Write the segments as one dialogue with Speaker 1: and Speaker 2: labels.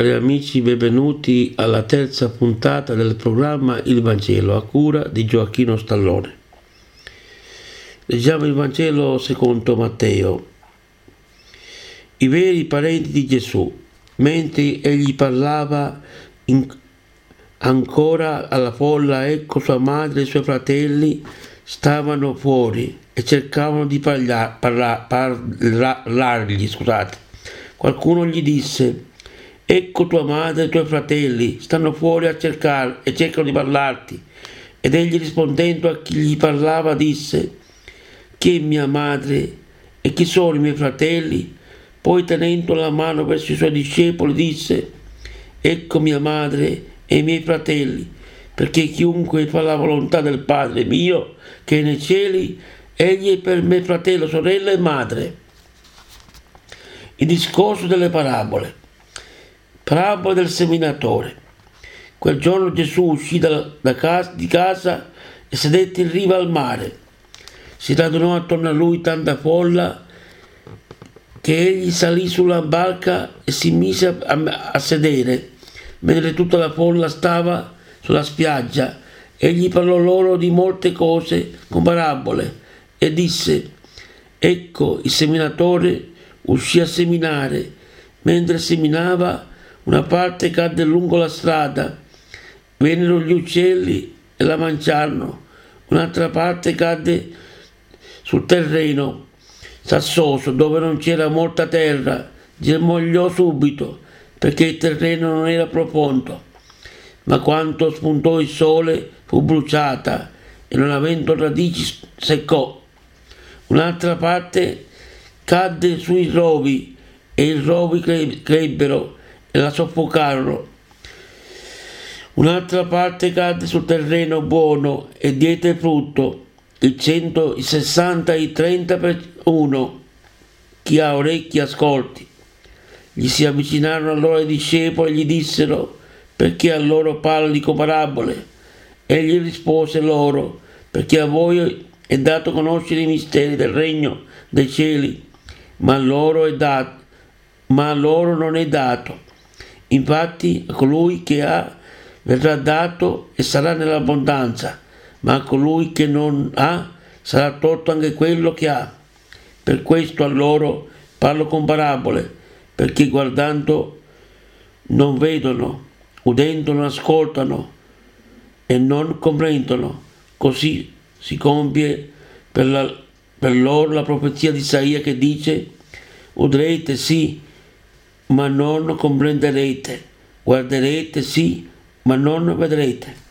Speaker 1: cari amici, benvenuti alla terza puntata del programma Il Vangelo a cura di Gioacchino Stallone. Leggiamo il Vangelo secondo Matteo. I veri parenti di Gesù, mentre egli parlava in, ancora alla folla, ecco sua madre e i suoi fratelli stavano fuori e cercavano di parlar, parlar, parlargli. Scusate. Qualcuno gli disse, ecco tua madre e i tuoi fratelli stanno fuori a cercare e cercano di parlarti. Ed egli rispondendo a chi gli parlava disse, chi è mia madre e chi sono i miei fratelli? Poi tenendo la mano verso i suoi discepoli disse, ecco mia madre e i miei fratelli, perché chiunque fa la volontà del Padre mio che è nei cieli, egli è per me fratello, sorella e madre. Il discorso delle parabole. Parabola del seminatore. Quel giorno Gesù uscì da, da casa, di casa e sedette in riva al mare si radunò attorno a lui tanta folla che egli salì sulla barca e si mise a, a sedere, mentre tutta la folla stava sulla spiaggia. Egli parlò loro di molte cose con parabole e disse, ecco il seminatore uscì a seminare, mentre seminava una parte cadde lungo la strada, vennero gli uccelli e la mangiarono, un'altra parte cadde sul terreno sassoso dove non c'era molta terra, germogliò subito perché il terreno non era profondo. Ma quando spuntò il sole fu bruciata e non avendo radici seccò. Un'altra parte cadde sui rovi e i rovi crebbero e la soffocarono. Un'altra parte cadde sul terreno buono e diede frutto il 160 e il 30 per 1. Chi ha orecchi ascolti. Gli si avvicinarono allora i discepoli e gli dissero perché a loro parli con parabole. Egli rispose loro perché a voi è dato conoscere i misteri del regno dei cieli, ma a loro, è dato, ma a loro non è dato. Infatti a colui che ha verrà dato e sarà nell'abbondanza ma a colui che non ha sarà tolto anche quello che ha. Per questo a loro parlo con parabole, perché guardando non vedono, udendo non ascoltano e non comprendono. Così si compie per, la, per loro la profezia di Isaia che dice udrete sì, ma non comprenderete, guarderete sì, ma non vedrete.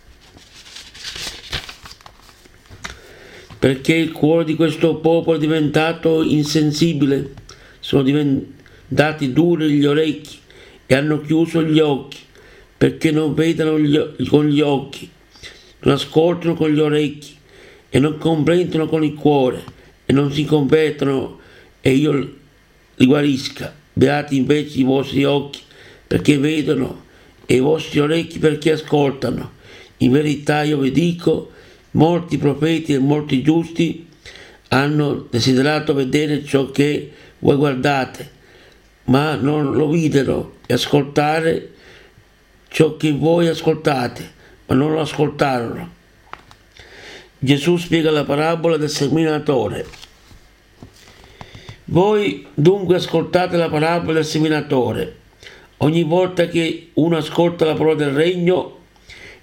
Speaker 1: perché il cuore di questo popolo è diventato insensibile, sono diventati duri gli orecchi e hanno chiuso gli occhi, perché non vedono gli, con gli occhi, non ascoltano con gli orecchi e non comprendono con il cuore e non si convertono e io li guarisca. Beati invece i vostri occhi perché vedono e i vostri orecchi perché ascoltano. In verità io vi dico, Molti profeti e molti giusti hanno desiderato vedere ciò che voi guardate, ma non lo videro e ascoltare ciò che voi ascoltate, ma non lo ascoltarono. Gesù spiega la parabola del seminatore. Voi dunque ascoltate la parabola del seminatore. Ogni volta che uno ascolta la parola del regno,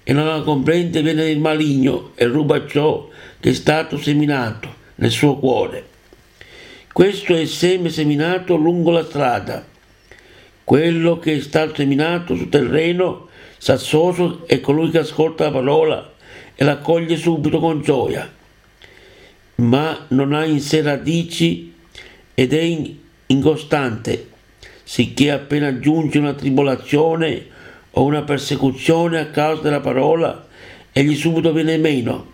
Speaker 1: e non la comprende viene il maligno e ruba ciò che è stato seminato nel suo cuore. Questo è il seme seminato lungo la strada. Quello che è stato seminato sul terreno sassoso è colui che ascolta la parola e la accoglie subito con gioia, ma non ha in sé radici ed è incostante, sicché appena giunge una tribolazione o una persecuzione a causa della parola, egli subito viene meno.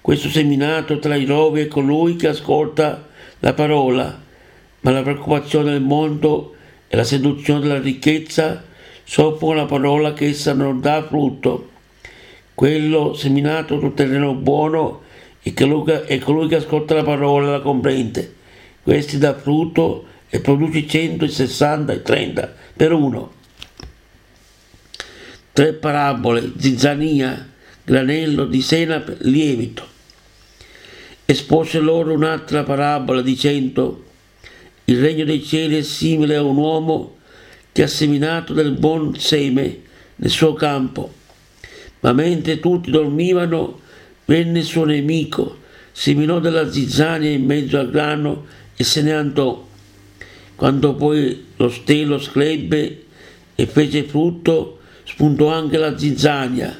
Speaker 1: Questo seminato tra i rovi è colui che ascolta la parola, ma la preoccupazione del mondo e la seduzione della ricchezza soffocano la parola che essa non dà frutto. Quello seminato sul terreno buono è colui che ascolta la parola e la comprende. Questi dà frutto e produce 160 e 30 per uno. tre parabole, zizzania, granello di senape, lievito. Espose loro un'altra parabola dicendo, il regno dei cieli è simile a un uomo che ha seminato del buon seme nel suo campo, ma mentre tutti dormivano, venne il suo nemico, seminò della zizzania in mezzo al grano e se ne andò. Quando poi lo stelo screbbe e fece frutto, spuntò anche la zizzania.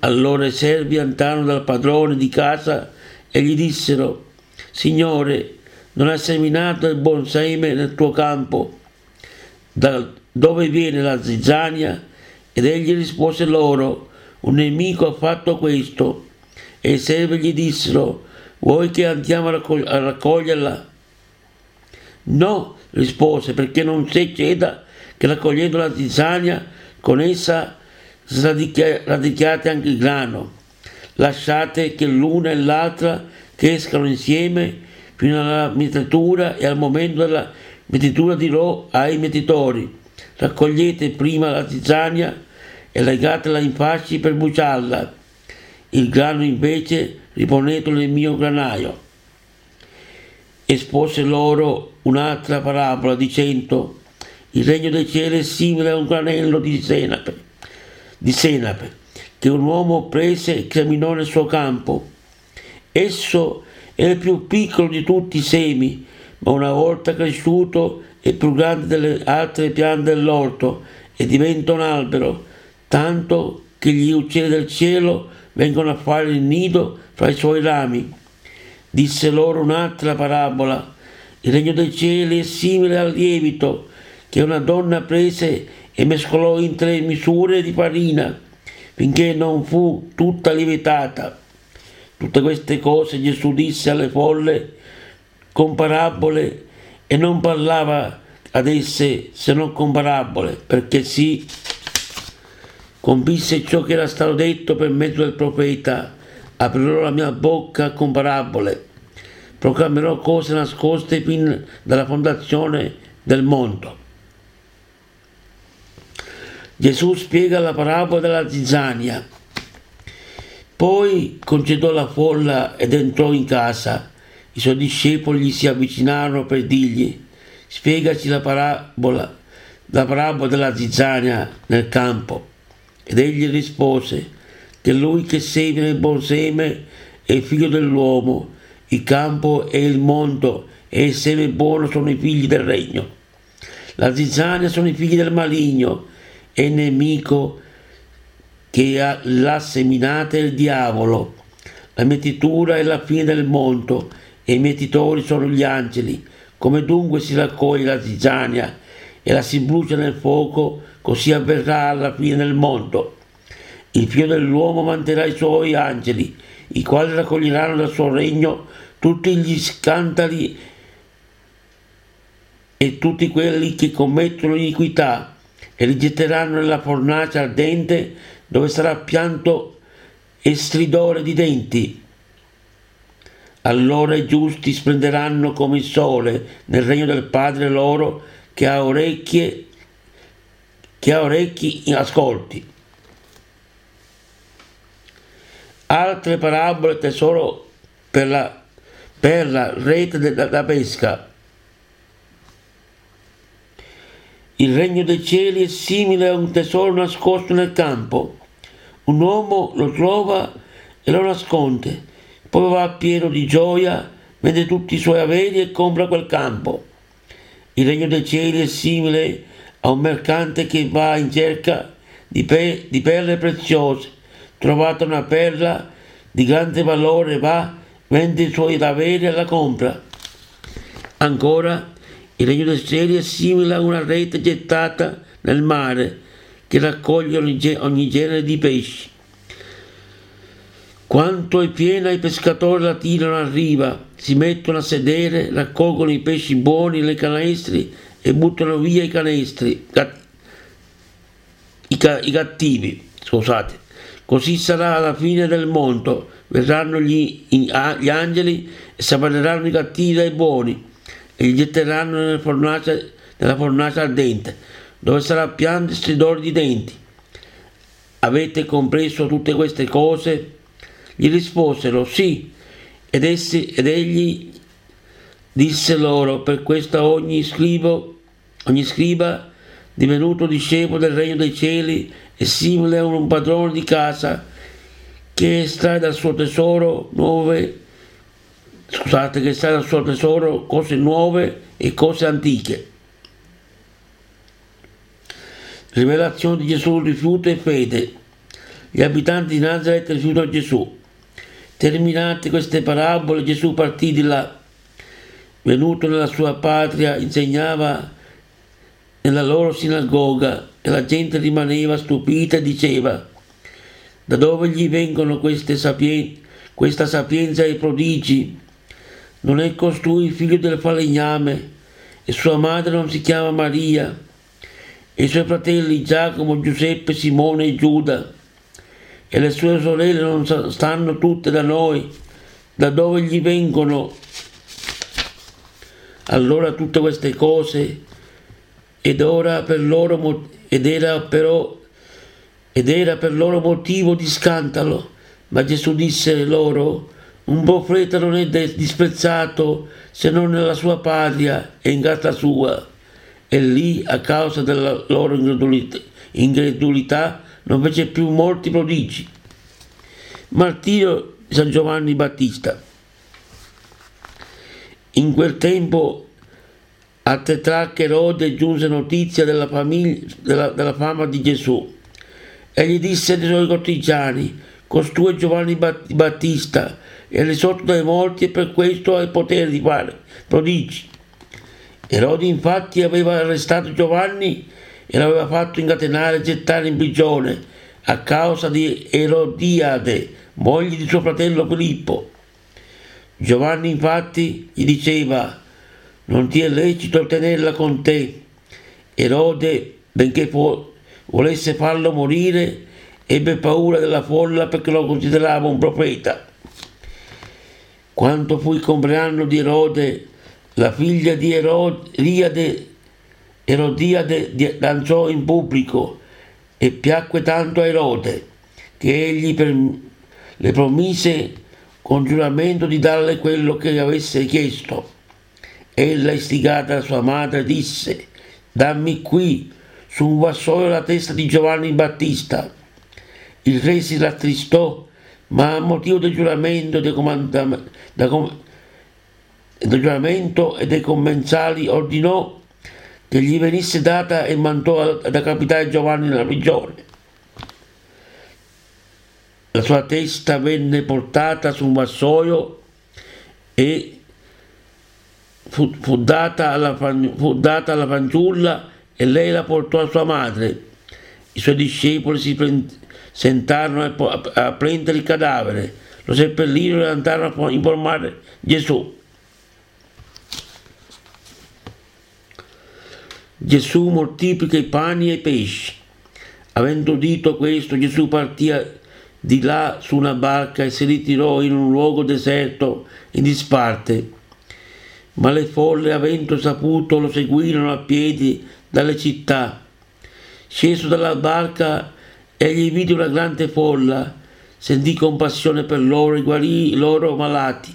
Speaker 1: Allora i servi andarono dal padrone di casa e gli dissero, Signore, non hai seminato il buon seme nel tuo campo? Da dove viene la zizzania? Ed egli rispose loro, un nemico ha fatto questo. E i servi gli dissero, vuoi che andiamo a raccoglierla? No, rispose, perché non c'è ceda che raccogliendo la zizzania, con essa radicate anche il grano. Lasciate che l'una e l'altra crescano insieme fino alla mietitura e al momento della mietitura dirò ai mietitori, raccogliete prima la zizzania e legatela in fasci per bruciarla. Il grano invece riponetelo nel mio granaio. Espose loro un'altra parabola dicendo il regno dei cieli è simile a un granello di senape, di senape che un uomo prese e camminò nel suo campo. Esso è il più piccolo di tutti i semi, ma una volta cresciuto è più grande delle altre piante dell'orto e diventa un albero, tanto che gli uccelli del cielo vengono a fare il nido fra i suoi rami. Disse loro un'altra parabola. Il regno dei cieli è simile al lievito che una donna prese e mescolò in tre misure di farina finché non fu tutta lievitata. Tutte queste cose Gesù disse alle folle con parabole e non parlava ad esse se non con parabole, perché si compisse ciò che era stato detto per mezzo del profeta, aprirò la mia bocca con parabole, proclamerò cose nascoste fin dalla fondazione del mondo. Gesù spiega la parabola della zizzania. Poi concedò la folla ed entrò in casa. I suoi discepoli gli si avvicinarono per dirgli, spiegaci la parabola, la parabola della zizzania nel campo. Ed egli rispose che lui che semina il buon seme è figlio dell'uomo, il campo è il mondo e il seme buono sono i figli del regno. La zizzania sono i figli del maligno è nemico che l'ha seminata il diavolo. La metitura è la fine del mondo e i metitori sono gli angeli. Come dunque si raccoglie la zizzania e la si brucia nel fuoco, così avverrà alla fine del mondo. Il figlio dell'uomo manterrà i suoi angeli, i quali raccoglieranno dal suo regno tutti gli scandali e tutti quelli che commettono iniquità e li getteranno nella fornace ardente dove sarà pianto e stridore di denti. Allora i giusti splenderanno come il sole nel regno del Padre loro che ha orecchie, che ha orecchi ascolti. Altre parabole tesoro per la, per la rete della pesca Il regno dei cieli è simile a un tesoro nascosto nel campo. Un uomo lo trova e lo nasconde, poi va pieno di gioia, vende tutti i suoi averi e compra quel campo. Il regno dei cieli è simile a un mercante che va in cerca di, pe- di perle preziose. Trovata una perla di grande valore, va, vende i suoi averi e la compra. Ancora, il regno dei cieli è simile a una rete gettata nel mare che raccoglie ogni, genere di pesci. Quanto è piena i pescatori la tirano a riva, si mettono a sedere, raccolgono i pesci buoni nei canestri e buttano via i canestri, i, i cattivi, scusate. Così sarà alla fine del mondo, verranno gli, gli angeli e separeranno i cattivi dai buoni e li getteranno nella fornace, nella fornace ardente, dove sarà pianto e stridore di denti. avete compreso tutte queste cose? Gli risposero sì, ed, essi, ed egli disse loro, per questo ogni, scrivo, ogni scriba divenuto discepolo del regno dei cieli è simile a un padrone di casa che estrae dal suo tesoro nuove scusate che estrae dal suo tesoro cose nuove e cose antiche. Rivelazione di Gesù rifiuto e fede. Gli abitanti di Nazareth rifiutano Gesù. Terminate queste parabole Gesù partì di là. Venuto nella sua patria insegnava nella loro sinagoga e la gente rimaneva stupita e diceva da dove gli vengono sapien- questa sapienza e prodigi? Non è costui figlio del falegname e sua madre non si chiama Maria e i suoi fratelli Giacomo, Giuseppe, Simone e Giuda e le sue sorelle non stanno tutte da noi, da dove gli vengono allora tutte queste cose ed, loro, ed, era però, ed era per loro motivo di scandalo. Ma Gesù disse loro, un profeta non è disprezzato se non nella sua patria e in casa sua. E lì, a causa della loro incredulità, non fece più molti prodigi. Martirio San Giovanni Battista. In quel tempo a Tetrarca Erode giunse notizia della, famiglia, della, della fama di Gesù. Egli disse ai suoi cortigiani, costui è Giovanni Battista, è risorto dai morti e per questo ha il potere di fare prodigi. Erode infatti aveva arrestato Giovanni e l'aveva fatto incatenare e gettare in prigione a causa di Erodiade, moglie di suo fratello Filippo. Giovanni infatti gli diceva non ti è lecito tenerla con te. Erode, benché volesse farlo morire, ebbe paura della folla perché lo considerava un profeta. Quando fu il compleanno di Erode, la figlia di Erodiade, Erodiade danzò in pubblico e piacque tanto a Erode che egli per, le promise con giuramento di darle quello che avesse chiesto. Ella, istigata da sua madre, disse, dammi qui su un vassoio la testa di Giovanni Battista. Il re si rattristò, ma a motivo del giuramento, del, del giuramento e dei commensali ordinò che gli venisse data e mandò ad accapitare Giovanni nella prigione. La sua testa venne portata su un vassoio e fu, fu, data alla, fu data alla fanciulla e lei la portò a sua madre. I suoi discepoli si sentarono a, a prendere il cadavere, lo seppellirono e andarono a informare Gesù. Gesù moltiplica i pani e i pesci. Avendo udito questo, Gesù partì di là su una barca e si ritirò in un luogo deserto in disparte ma le folle, avendo saputo, lo seguirono a piedi dalle città. Sceso dalla barca, egli vide una grande folla, sentì compassione per loro e guarì i loro malati.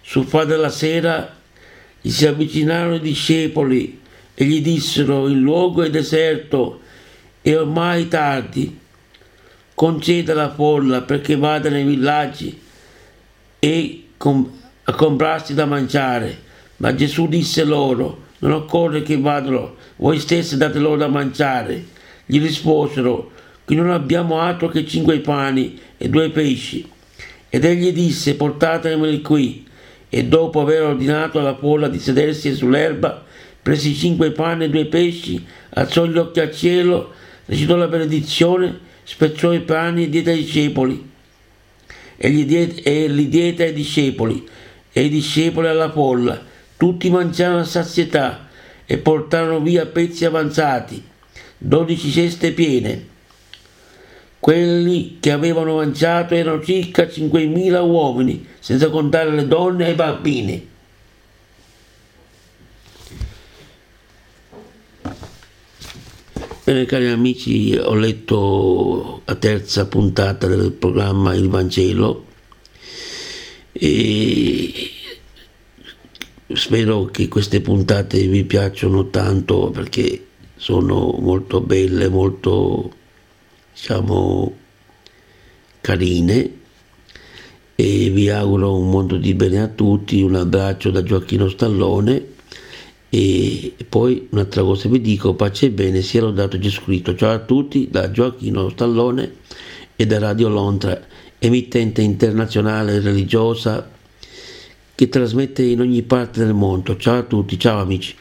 Speaker 1: Sul far della sera gli si avvicinarono i discepoli e gli dissero il luogo è deserto e ormai tardi. Conceda la folla perché vada nei villaggi e con a comprarsi da mangiare. Ma Gesù disse loro, non occorre che vadano, voi stessi date loro da mangiare. Gli risposero, che non abbiamo altro che cinque pani e due pesci. Ed egli disse, portatemeli qui. E dopo aver ordinato alla folla di sedersi sull'erba, prese cinque pani e due pesci, alzò gli occhi al cielo, recitò la benedizione, spezzò i pani e diede ai discepoli. E, diede, e li diede ai discepoli e i discepoli alla folla. Tutti mangiarono a sazietà e portarono via pezzi avanzati, dodici ceste piene. Quelli che avevano mangiato erano circa 5.000 uomini, senza contare le donne e i bambini. Bene cari amici, ho letto la terza puntata del programma Il Vangelo e spero che queste puntate vi piacciono tanto perché sono molto belle, molto diciamo carine. E vi auguro un mondo di bene a tutti, un abbraccio da Gioacchino Stallone. E poi un'altra cosa vi dico, pace e bene, sia lodato Gesù Cristo. Ciao a tutti da Gioacchino Stallone e da Radio Lontra, emittente internazionale religiosa che trasmette in ogni parte del mondo. Ciao a tutti, ciao amici.